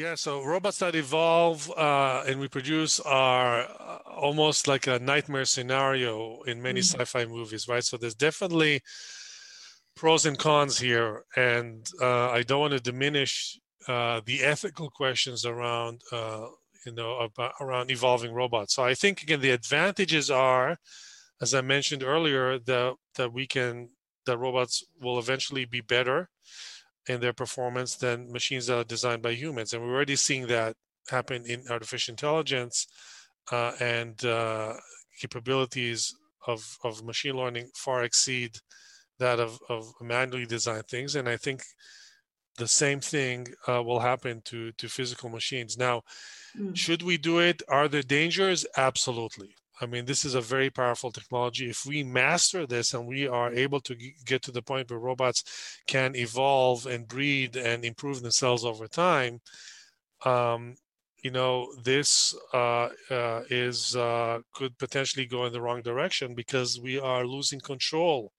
Yeah, so robots that evolve uh, and reproduce are uh, almost like a nightmare scenario in many mm-hmm. sci-fi movies, right? So there's definitely pros and cons here, and uh, I don't want to diminish uh, the ethical questions around, uh, you know, about, around evolving robots. So I think again the advantages are, as I mentioned earlier, that that we can that robots will eventually be better in their performance than machines that are designed by humans. And we're already seeing that happen in artificial intelligence uh, and uh, capabilities of, of machine learning far exceed that of, of manually designed things. And I think the same thing uh, will happen to, to physical machines. Now, mm. should we do it? Are there dangers? Absolutely. I mean, this is a very powerful technology. If we master this and we are able to get to the point where robots can evolve and breed and improve themselves over time, um, you know, this uh, uh, is uh, could potentially go in the wrong direction because we are losing control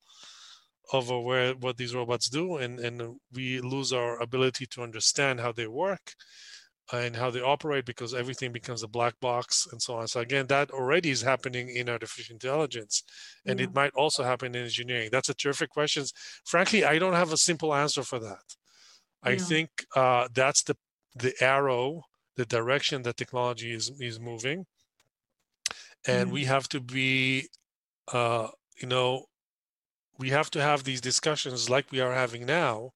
over where what these robots do, and and we lose our ability to understand how they work and how they operate because everything becomes a black box and so on. So again, that already is happening in artificial intelligence, and yeah. it might also happen in engineering. That's a terrific question. Frankly, I don't have a simple answer for that. I think uh, that's the the arrow, the direction that technology is is moving, and mm we have to be, uh, you know, we have to have these discussions like we are having now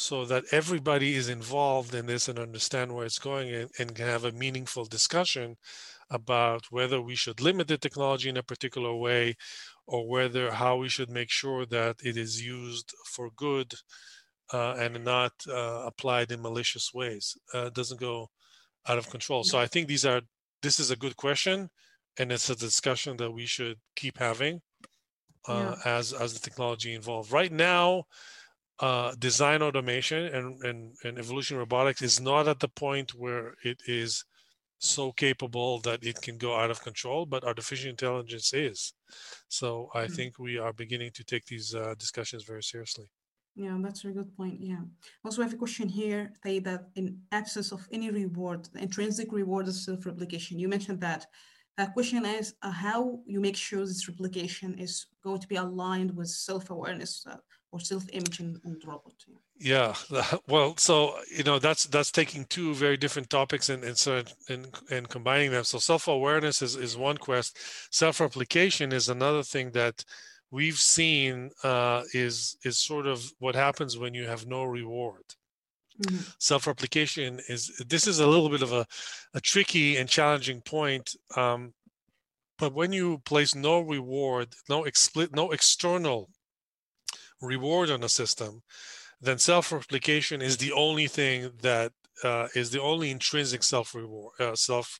so that everybody is involved in this and understand where it's going and, and, can have a meaningful discussion about whether we should limit the technology in a particular way or whether how we should make sure that it is used for good uh, and not uh, applied in malicious ways uh, doesn't go out of control. So i think these are this is a good question and it's a discussion that we should keep having uh, yeah. as as the technology evolves right now uh, design automation and, and, and evolution robotics is not at the point where it is so capable that it can go out of control, but artificial intelligence is. So I mm-hmm. think we are beginning to take these uh, discussions very seriously. Yeah, that's a good point. Yeah. Also, I have a question here. Say that in absence of any reward, the intrinsic reward is self-replication. You mentioned that. A question is uh, how you make sure this replication is going to be aligned with self-awareness. Uh, or self-image the robot yeah. Well so you know that's that's taking two very different topics and and so and, and combining them. So self-awareness is, is one quest. Self-replication is another thing that we've seen uh, is is sort of what happens when you have no reward. Mm-hmm. self-replication is this is a little bit of a, a tricky and challenging point um, but when you place no reward no explicit no external reward on a system, then self-replication is the only thing that uh, is the only intrinsic self-reward, uh, self,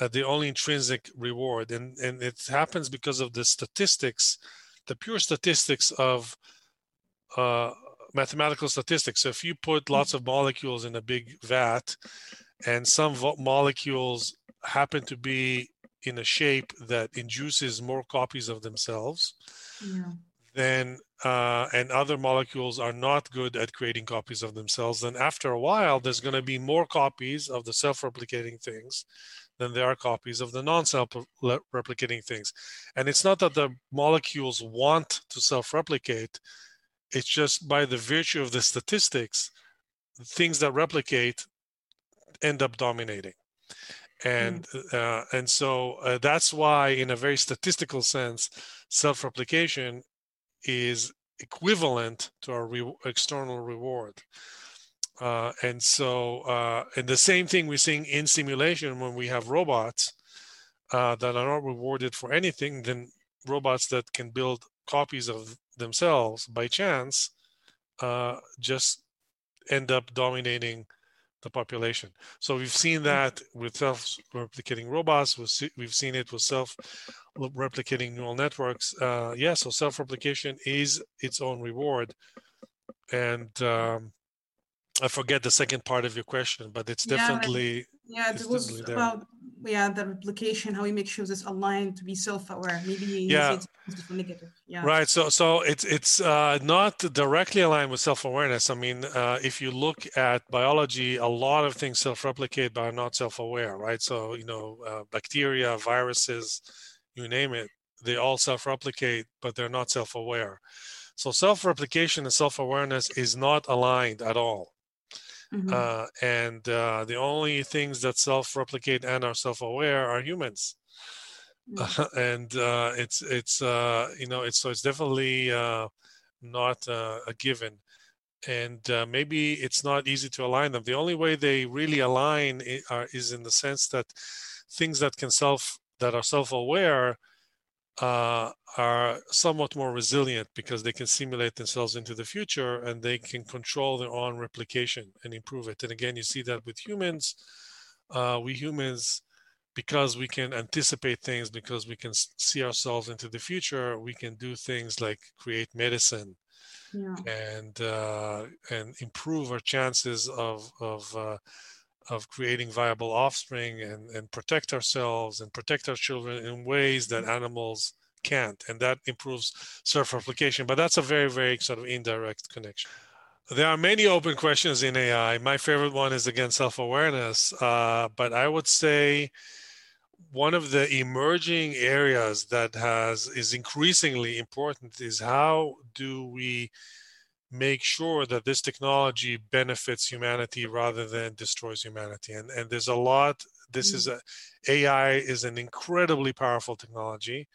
uh, the only intrinsic reward, and and it happens because of the statistics, the pure statistics of uh, mathematical statistics. So if you put lots of molecules in a big vat, and some vo- molecules happen to be in a shape that induces more copies of themselves, yeah then uh, and other molecules are not good at creating copies of themselves, then after a while, there's going to be more copies of the self-replicating things than there are copies of the non-self-replicating things. And it's not that the molecules want to self-replicate; it's just by the virtue of the statistics, things that replicate end up dominating and mm. uh, and so uh, that's why in a very statistical sense self-replication is equivalent to our re- external reward. Uh, and so, uh, and the same thing we're seeing in simulation when we have robots uh, that are not rewarded for anything, then robots that can build copies of themselves by chance uh, just end up dominating the population. So we've seen that with self-replicating robots. We've seen it with self-replicating neural networks. Uh, yeah, so self-replication is its own reward. And um, I forget the second part of your question, but it's definitely yeah, it was about yeah the replication how we make sure it's aligned to be self-aware. Maybe yeah. yeah. Right so so it's it's uh, not directly aligned with self-awareness. I mean uh, if you look at biology a lot of things self-replicate but are not self-aware right? So you know uh, bacteria viruses you name it they all self-replicate but they're not self-aware. So self-replication and self-awareness is not aligned at all Mm-hmm. Uh, and uh, the only things that self-replicate and are self-aware are humans. Mm-hmm. and uh, it's it's uh, you know it's so it's definitely uh, not uh, a given. And maybe it's not easy to align them. The only way they really align is in the sense that things that can self that are self-aware uh, are somewhat more resilient because they can simulate themselves into the future and they can control their own replication and improve it. And again, you see that with humans. Uh, we humans, because we can anticipate things, because we can see ourselves into the future, we can do things like create medicine yeah. and uh, and improve our chances of of uh, of creating viable offspring and, and protect ourselves and protect our children in ways that animals can't. And that improves self-replication. But that's a very, very sort of indirect connection. There are many open questions in AI. My favorite one is again self-awareness. Uh, but I would say one of the emerging areas that has is increasingly important is how do we make sure that this technology benefits humanity rather than destroys humanity and and there's a lot this is mm. a ai is an incredibly powerful technology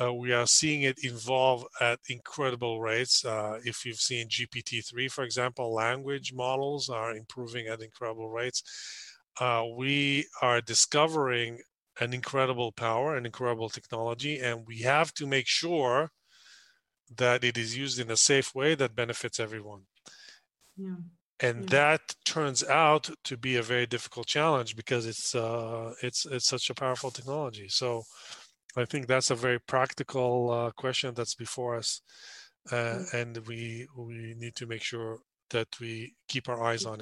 uh, we are seeing it evolve at incredible rates. Uh, if you've seen GPT-3, for example, language models are improving at incredible rates. Uh, we are discovering an incredible power, an incredible technology, and we have to make sure that it is used in a safe way that benefits everyone. Yeah. And yeah. that turns out to be a very difficult challenge because it's uh, it's it's such a powerful technology. So I think that's a very practical uh, question that's before us, uh, mm. and we we need to make sure that we keep our eyes on it.